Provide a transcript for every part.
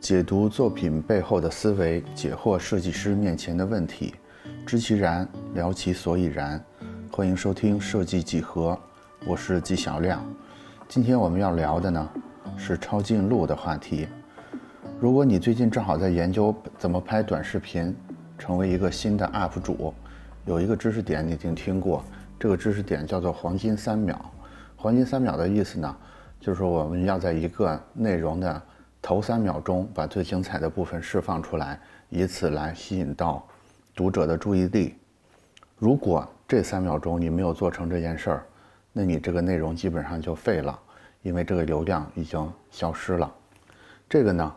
解读作品背后的思维，解惑设计师面前的问题，知其然，聊其所以然。欢迎收听设计几何，我是纪晓亮。今天我们要聊的呢是抄近路的话题。如果你最近正好在研究怎么拍短视频，成为一个新的 UP 主，有一个知识点你一定听过，这个知识点叫做黄金三秒。黄金三秒的意思呢，就是说我们要在一个内容的头三秒钟把最精彩的部分释放出来，以此来吸引到读者的注意力。如果这三秒钟你没有做成这件事儿，那你这个内容基本上就废了，因为这个流量已经消失了。这个呢，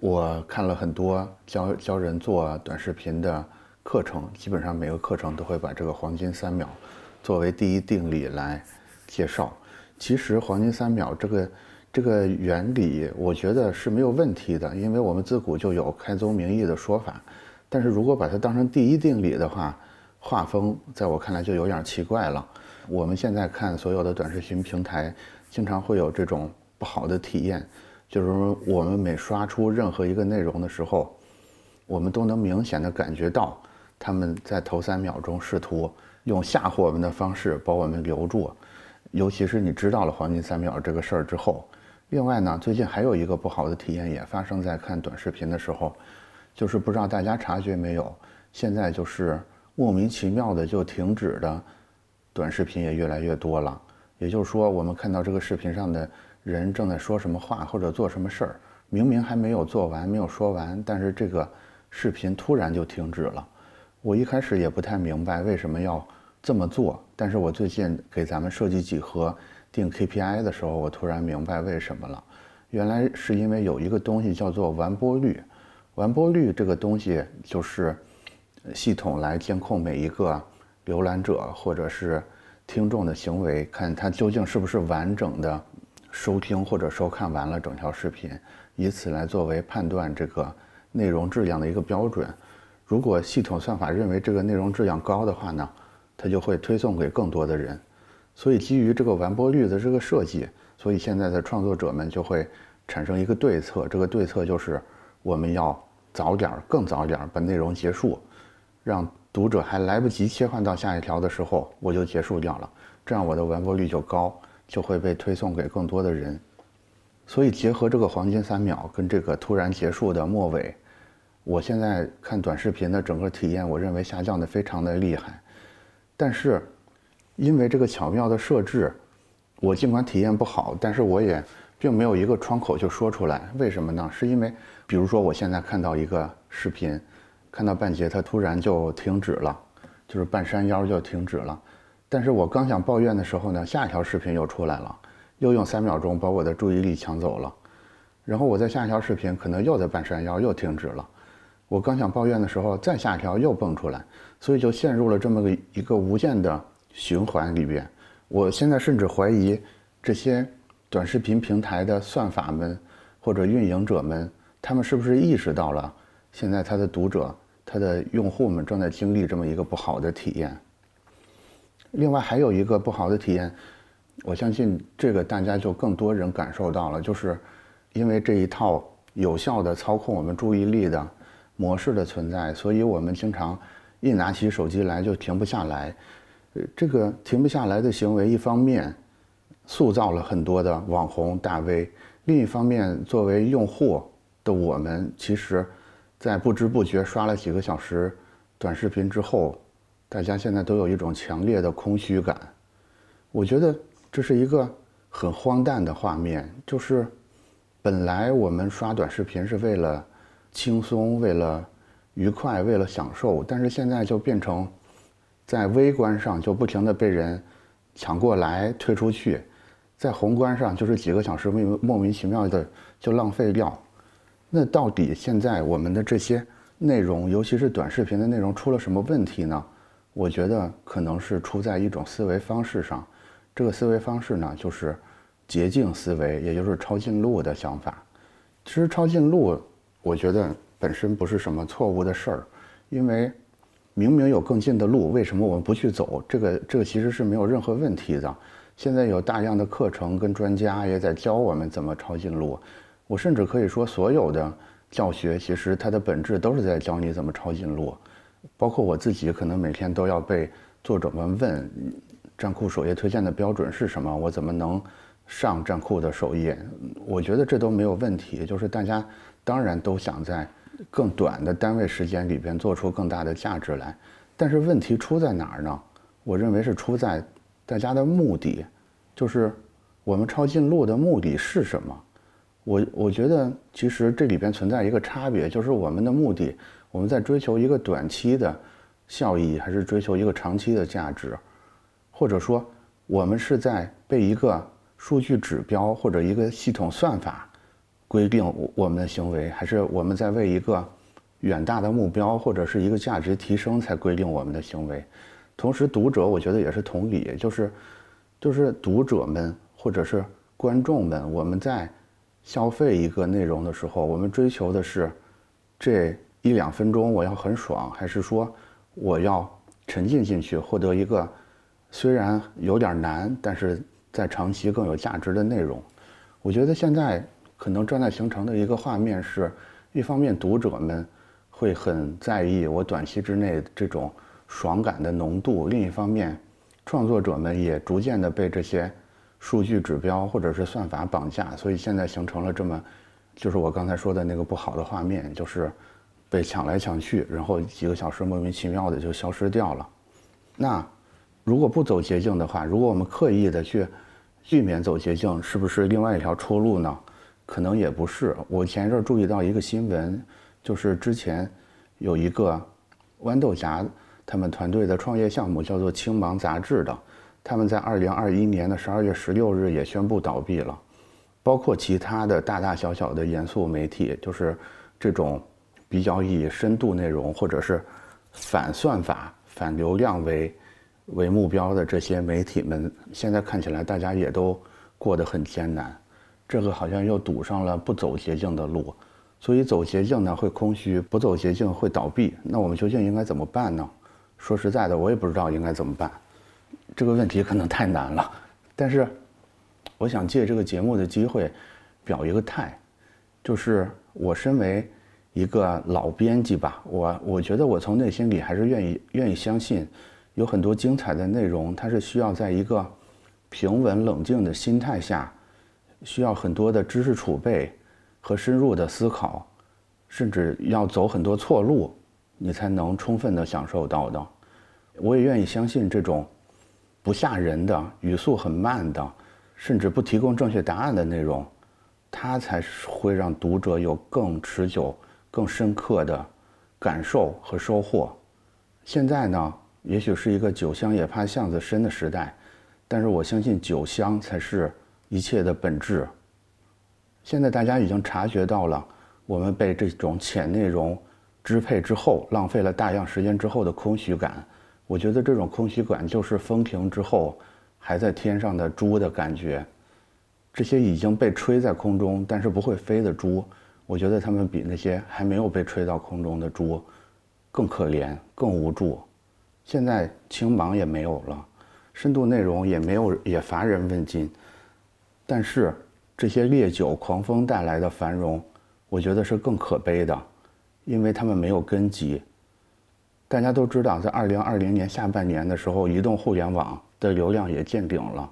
我看了很多教教人做短视频的课程，基本上每个课程都会把这个黄金三秒作为第一定理来介绍。其实黄金三秒这个。这个原理我觉得是没有问题的，因为我们自古就有开宗明义的说法。但是如果把它当成第一定理的话，画风在我看来就有点奇怪了。我们现在看所有的短视频平台，经常会有这种不好的体验，就是说我们每刷出任何一个内容的时候，我们都能明显的感觉到他们在头三秒钟试图用吓唬我们的方式把我们留住，尤其是你知道了黄金三秒这个事儿之后。另外呢，最近还有一个不好的体验也发生在看短视频的时候，就是不知道大家察觉没有，现在就是莫名其妙的就停止的短视频也越来越多了。也就是说，我们看到这个视频上的人正在说什么话或者做什么事儿，明明还没有做完、没有说完，但是这个视频突然就停止了。我一开始也不太明白为什么要这么做，但是我最近给咱们设计几何。定 KPI 的时候，我突然明白为什么了。原来是因为有一个东西叫做完播率。完播率这个东西就是系统来监控每一个浏览者或者是听众的行为，看他究竟是不是完整的收听或者收看完了整条视频，以此来作为判断这个内容质量的一个标准。如果系统算法认为这个内容质量高的话呢，它就会推送给更多的人。所以，基于这个完播率的这个设计，所以现在的创作者们就会产生一个对策。这个对策就是，我们要早点儿、更早点儿把内容结束，让读者还来不及切换到下一条的时候，我就结束掉了。这样我的完播率就高，就会被推送给更多的人。所以，结合这个黄金三秒跟这个突然结束的末尾，我现在看短视频的整个体验，我认为下降的非常的厉害。但是，因为这个巧妙的设置，我尽管体验不好，但是我也并没有一个窗口就说出来。为什么呢？是因为，比如说我现在看到一个视频，看到半截它突然就停止了，就是半山腰就停止了。但是我刚想抱怨的时候呢，下一条视频又出来了，又用三秒钟把我的注意力抢走了。然后我在下一条视频可能又在半山腰又停止了，我刚想抱怨的时候，再下一条又蹦出来，所以就陷入了这么个一个无限的。循环里边，我现在甚至怀疑这些短视频平台的算法们或者运营者们，他们是不是意识到了现在他的读者、他的用户们正在经历这么一个不好的体验。另外还有一个不好的体验，我相信这个大家就更多人感受到了，就是因为这一套有效的操控我们注意力的模式的存在，所以我们经常一拿起手机来就停不下来。这个停不下来的行为，一方面塑造了很多的网红大 V，另一方面，作为用户的我们，其实，在不知不觉刷了几个小时短视频之后，大家现在都有一种强烈的空虚感。我觉得这是一个很荒诞的画面，就是本来我们刷短视频是为了轻松、为了愉快、为了享受，但是现在就变成。在微观上就不停的被人抢过来推出去，在宏观上就是几个小时莫莫名其妙的就浪费掉。那到底现在我们的这些内容，尤其是短视频的内容出了什么问题呢？我觉得可能是出在一种思维方式上。这个思维方式呢，就是捷径思维，也就是抄近路的想法。其实抄近路，我觉得本身不是什么错误的事儿，因为。明明有更近的路，为什么我们不去走？这个这个其实是没有任何问题的。现在有大量的课程跟专家也在教我们怎么抄近路。我甚至可以说，所有的教学其实它的本质都是在教你怎么抄近路。包括我自己，可能每天都要被作者们问，站库首页推荐的标准是什么？我怎么能上站库的首页？我觉得这都没有问题。就是大家当然都想在更短的单位时间里边做出更大的价值来，但是问题出在哪儿呢？我认为是出在大家的目的，就是我们抄近路的目的是什么？我我觉得其实这里边存在一个差别，就是我们的目的，我们在追求一个短期的效益，还是追求一个长期的价值？或者说，我们是在被一个数据指标或者一个系统算法规定我们的行为，还是我们在为一个远大的目标或者是一个价值提升才规定我们的行为？同时，读者我觉得也是同理，就是就是读者们或者是观众们，我们在。消费一个内容的时候，我们追求的是这一两分钟我要很爽，还是说我要沉浸进去，获得一个虽然有点难，但是在长期更有价值的内容？我觉得现在可能正在形成的一个画面是，一方面读者们会很在意我短期之内这种爽感的浓度，另一方面，创作者们也逐渐的被这些。数据指标或者是算法绑架，所以现在形成了这么，就是我刚才说的那个不好的画面，就是被抢来抢去，然后几个小时莫名其妙的就消失掉了。那如果不走捷径的话，如果我们刻意的去避免走捷径，是不是另外一条出路呢？可能也不是。我前一阵注意到一个新闻，就是之前有一个豌豆荚他们团队的创业项目叫做青芒杂志的。他们在二零二一年的十二月十六日也宣布倒闭了，包括其他的大大小小的严肃媒体，就是这种比较以深度内容或者是反算法、反流量为为目标的这些媒体们，现在看起来大家也都过得很艰难。这个好像又堵上了不走捷径的路，所以走捷径呢会空虚，不走捷径会倒闭。那我们究竟应该怎么办呢？说实在的，我也不知道应该怎么办。这个问题可能太难了，但是我想借这个节目的机会表一个态，就是我身为一个老编辑吧，我我觉得我从内心里还是愿意愿意相信，有很多精彩的内容，它是需要在一个平稳冷静的心态下，需要很多的知识储备和深入的思考，甚至要走很多错路，你才能充分的享受到的。我也愿意相信这种。不吓人的语速很慢的，甚至不提供正确答案的内容，它才会让读者有更持久、更深刻的感受和收获。现在呢，也许是一个酒香也怕巷子深的时代，但是我相信酒香才是一切的本质。现在大家已经察觉到了，我们被这种浅内容支配之后，浪费了大量时间之后的空虚感。我觉得这种空虚感就是风停之后还在天上的猪的感觉。这些已经被吹在空中但是不会飞的猪，我觉得他们比那些还没有被吹到空中的猪更可怜、更无助。现在青芒也没有了，深度内容也没有，也乏人问津。但是这些烈酒狂风带来的繁荣，我觉得是更可悲的，因为他们没有根基。大家都知道，在二零二零年下半年的时候，移动互联网的流量也见顶了，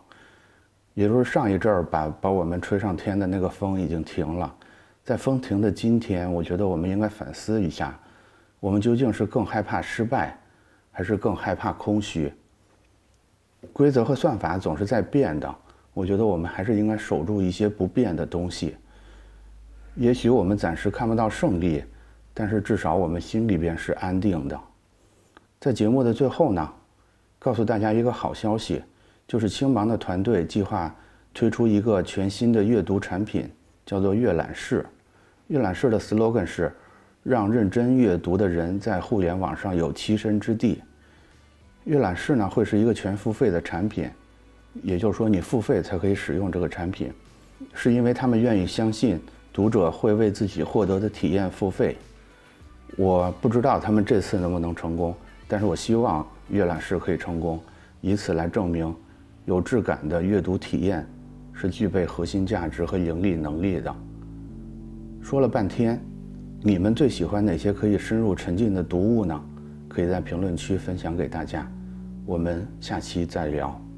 也就是上一阵儿把把我们吹上天的那个风已经停了。在风停的今天，我觉得我们应该反思一下，我们究竟是更害怕失败，还是更害怕空虚？规则和算法总是在变的，我觉得我们还是应该守住一些不变的东西。也许我们暂时看不到胜利，但是至少我们心里边是安定的。在节目的最后呢，告诉大家一个好消息，就是青芒的团队计划推出一个全新的阅读产品，叫做阅览室。阅览室的 slogan 是“让认真阅读的人在互联网上有栖身之地”。阅览室呢会是一个全付费的产品，也就是说你付费才可以使用这个产品，是因为他们愿意相信读者会为自己获得的体验付费。我不知道他们这次能不能成功。但是我希望阅览室可以成功，以此来证明，有质感的阅读体验是具备核心价值和盈利能力的。说了半天，你们最喜欢哪些可以深入沉浸的读物呢？可以在评论区分享给大家。我们下期再聊。